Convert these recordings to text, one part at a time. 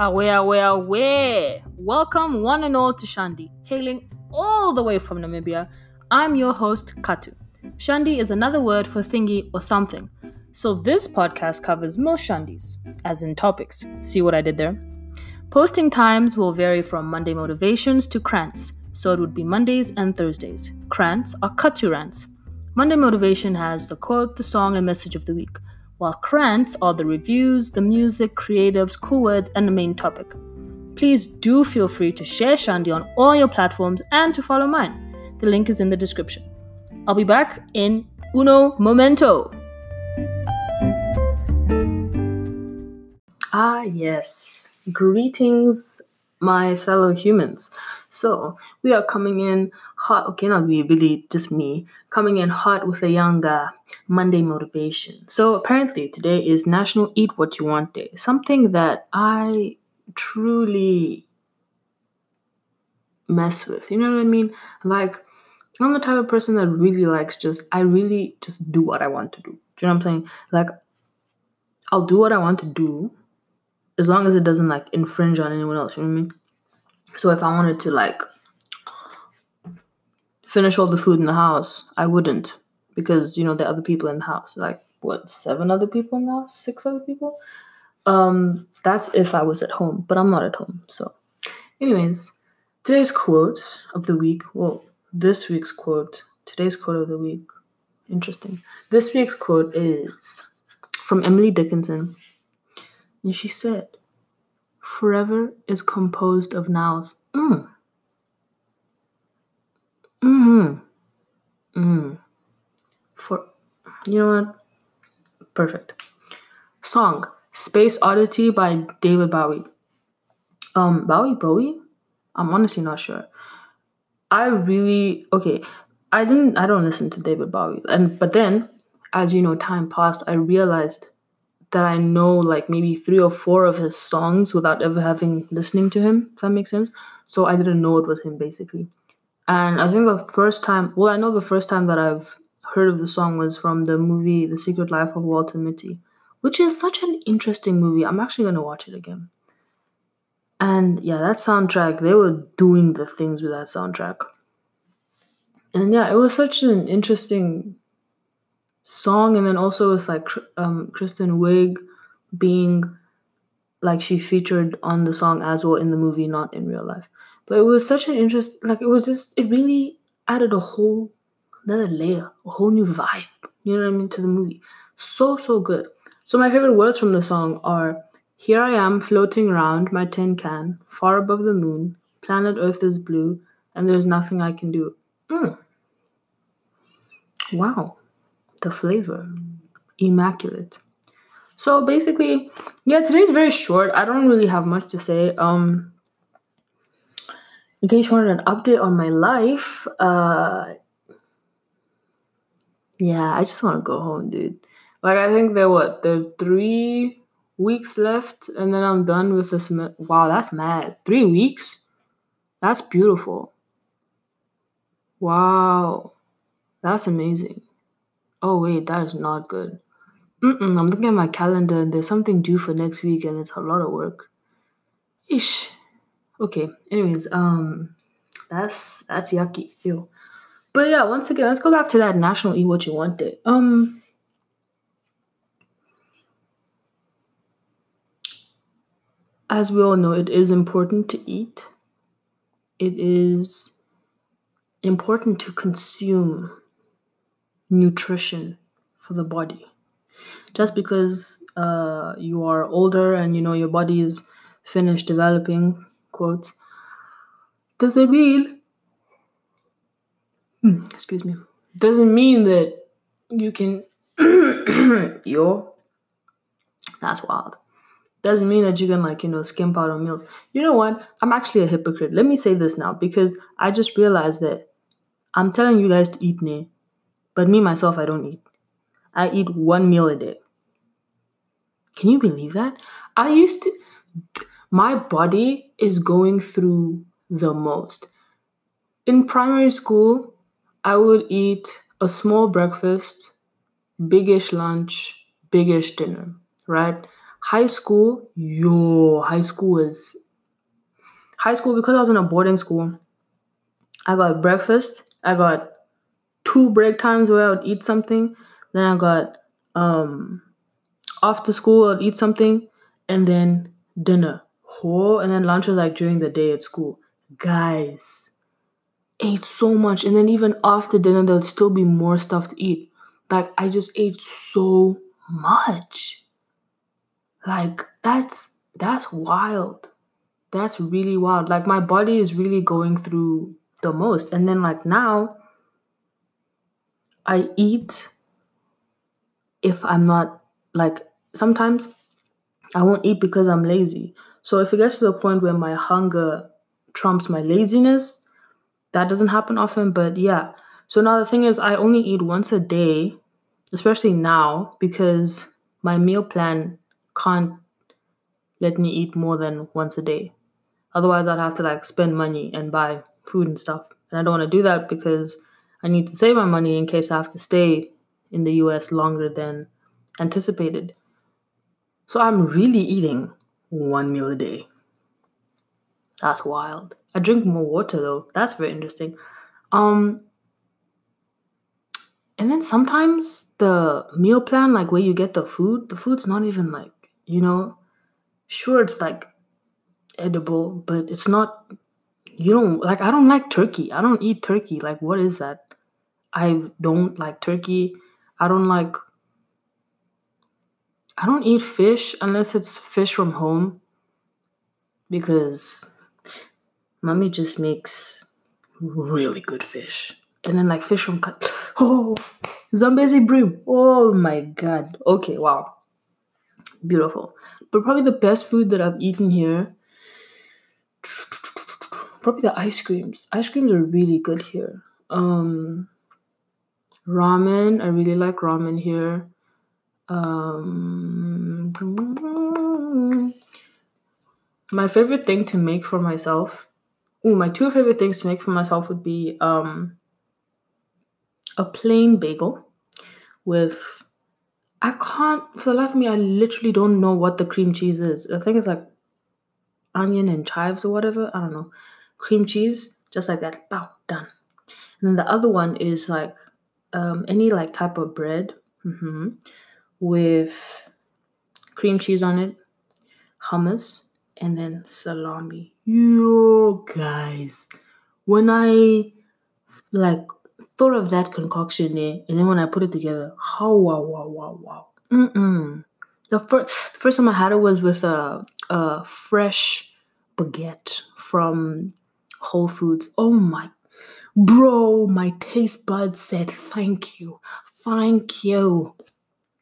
Away, away, away. Welcome, one and all, to Shandi, hailing all the way from Namibia. I'm your host, Katu. Shandi is another word for thingy or something. So this podcast covers most Shandis, as in topics. See what I did there? Posting times will vary from Monday motivations to krants, so it would be Mondays and Thursdays. Krants are Katu rants. Monday motivation has the quote, the song, and message of the week while krants are the reviews, the music, creatives, cool words, and the main topic. Please do feel free to share Shandi on all your platforms and to follow mine. The link is in the description. I'll be back in uno momento. Ah, yes. Greetings, my fellow humans. So, we are coming in hot, okay, not we, really just me, coming in hot with a younger Monday motivation. So apparently today is National Eat What You Want Day, something that I truly mess with. You know what I mean? Like, I'm the type of person that really likes just, I really just do what I want to do. Do you know what I'm saying? Like, I'll do what I want to do as long as it doesn't like infringe on anyone else. You know what I mean? So if I wanted to like finish all the food in the house, I wouldn't because you know there are other people in the house. Like what, seven other people in the house, six other people. Um, that's if I was at home, but I'm not at home. So, anyways, today's quote of the week. Well, this week's quote. Today's quote of the week. Interesting. This week's quote is from Emily Dickinson, and she said, "Forever is composed of nows." Mm. Mm-hmm. Mm. For you know what? Perfect. Song Space Oddity by David Bowie. Um Bowie Bowie? I'm honestly not sure. I really okay. I didn't I don't listen to David Bowie. And but then as you know time passed, I realized that I know like maybe three or four of his songs without ever having listening to him, if that makes sense. So I didn't know it was him basically. And I think the first time, well, I know the first time that I've heard of the song was from the movie The Secret Life of Walter Mitty, which is such an interesting movie. I'm actually going to watch it again. And yeah, that soundtrack, they were doing the things with that soundtrack. And yeah, it was such an interesting song. And then also with like um, Kristen Wiig being like she featured on the song as well in the movie, not in real life. But it was such an interest, like it was just, it really added a whole another layer, a whole new vibe, you know what I mean, to the movie. So, so good. So, my favorite words from the song are Here I am floating around my tin can, far above the moon, planet Earth is blue, and there's nothing I can do. Mm. Wow, the flavor. Immaculate. So basically, yeah, today's very short. I don't really have much to say. Um, in case you wanted an update on my life, uh, yeah, I just want to go home, dude. Like, I think there what there are three weeks left, and then I'm done with this. Wow, that's mad. Three weeks. That's beautiful. Wow, that's amazing. Oh wait, that is not good. Mm-mm, I'm looking at my calendar, and there's something due for next week, and it's a lot of work. Ish. Okay. Anyways, um, that's that's yucky. Ew. But yeah, once again, let's go back to that national eat what you want day. Um, as we all know, it is important to eat. It is important to consume nutrition for the body. Just because uh, you are older and you know your body is finished developing doesn't mean, hmm, excuse me, doesn't mean that you can, yo, that's wild. Doesn't mean that you can, like, you know, skimp out on meals. You know what? I'm actually a hypocrite. Let me say this now because I just realized that I'm telling you guys to eat ne, but me myself, I don't eat. I eat one meal a day. Can you believe that? I used to, my body is going through the most. In primary school, I would eat a small breakfast, biggish lunch, biggish dinner, right? high school, yo, high school is. high school because I was in a boarding school. I got breakfast. I got two break times where I would eat something. Then I got um after school I'd eat something, and then dinner. And then lunch was like during the day at school. Guys, ate so much, and then even after dinner there would still be more stuff to eat. Like I just ate so much. Like that's that's wild. That's really wild. Like my body is really going through the most. And then like now I eat if I'm not like sometimes I won't eat because I'm lazy. So if it gets to the point where my hunger trumps my laziness, that doesn't happen often, but yeah. So now the thing is I only eat once a day, especially now because my meal plan can't let me eat more than once a day. Otherwise I'd have to like spend money and buy food and stuff. And I don't want to do that because I need to save my money in case I have to stay in the US longer than anticipated. So I'm really eating one meal a day. That's wild. I drink more water though. That's very interesting. Um and then sometimes the meal plan, like where you get the food, the food's not even like, you know, sure it's like edible, but it's not you don't like I don't like turkey. I don't eat turkey. Like what is that? I don't like turkey. I don't like I don't eat fish unless it's fish from home because mommy just makes really good fish. And then like fish from. Oh, Zambezi bream. Oh my god. Okay, wow. Beautiful. But probably the best food that I've eaten here probably the ice creams. Ice creams are really good here. Um ramen, I really like ramen here. Um my favorite thing to make for myself. Oh, my two favorite things to make for myself would be um a plain bagel with I can't for the life of me I literally don't know what the cream cheese is. I think it's like onion and chives or whatever. I don't know. Cream cheese, just like that. Bow, done. And then the other one is like um, any like type of bread hmm with cream cheese on it, hummus, and then salami. Yo, guys, when I like thought of that concoction there, and then when I put it together, how wow, wow, wow, wow. Mm-mm. The first first time I had it was with a, a fresh baguette from Whole Foods. Oh my, bro, my taste buds said thank you, thank you.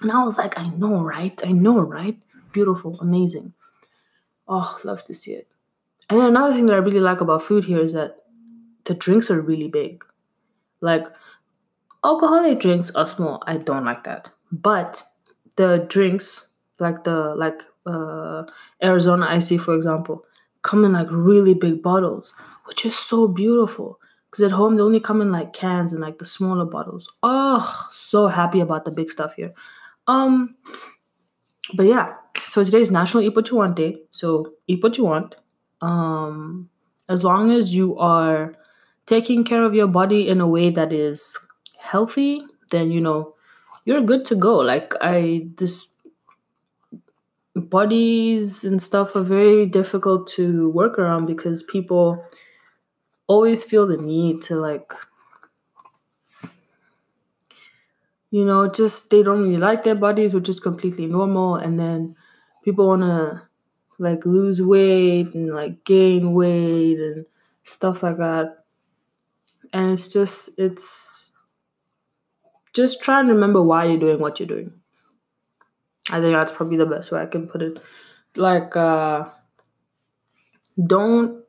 And I was like, I know, right? I know, right? Beautiful, amazing. Oh, love to see it. And then another thing that I really like about food here is that the drinks are really big. Like alcoholic drinks are small. I don't like that. But the drinks, like the like uh Arizona icy, for example, come in like really big bottles, which is so beautiful. Because at home they only come in like cans and like the smaller bottles. Oh, so happy about the big stuff here. Um, but yeah. So today is National Eat What You Want Day. So eat what you want. Um, as long as you are taking care of your body in a way that is healthy, then you know you're good to go. Like I this bodies and stuff are very difficult to work around because people always feel the need to like you know just they don't really like their bodies which is completely normal and then people want to like lose weight and like gain weight and stuff like that and it's just it's just trying to remember why you're doing what you're doing I think that's probably the best way I can put it. Like, uh, don't,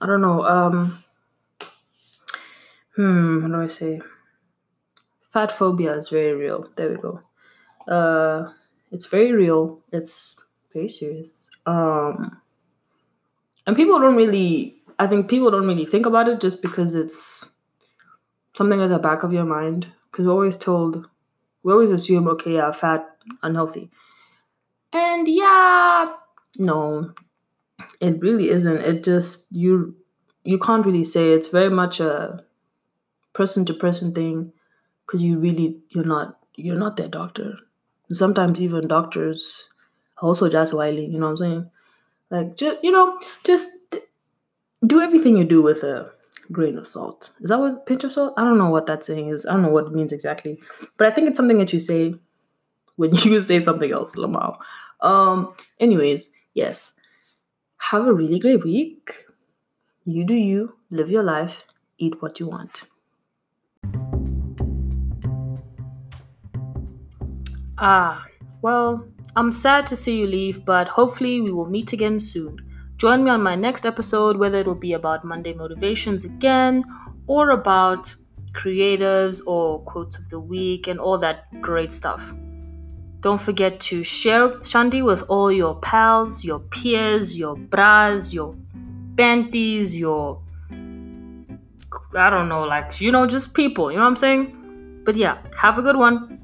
I don't know, um, hmm, how do I say? Fat phobia is very real. There we go. Uh, it's very real. It's very serious. Um, and people don't really, I think people don't really think about it just because it's something at the back of your mind. Because we're always told we always assume, okay, yeah, fat unhealthy. And yeah, no, it really isn't. It just you you can't really say it's very much a person to person thing because you really you're not you're not their doctor. Sometimes even doctors also just wily, you know what I'm saying? Like just you know, just do everything you do with a grain of salt. Is that what pinch of salt? I don't know what that saying is. I don't know what it means exactly. But I think it's something that you say when you say something else, Lamau. Um, anyways, yes. Have a really great week. You do you, live your life, eat what you want. Ah, well, I'm sad to see you leave, but hopefully we will meet again soon. Join me on my next episode, whether it'll be about Monday motivations again or about creatives or quotes of the week and all that great stuff. Don't forget to share Shandi with all your pals, your peers, your bras, your panties, your I don't know, like you know, just people. You know what I'm saying? But yeah, have a good one.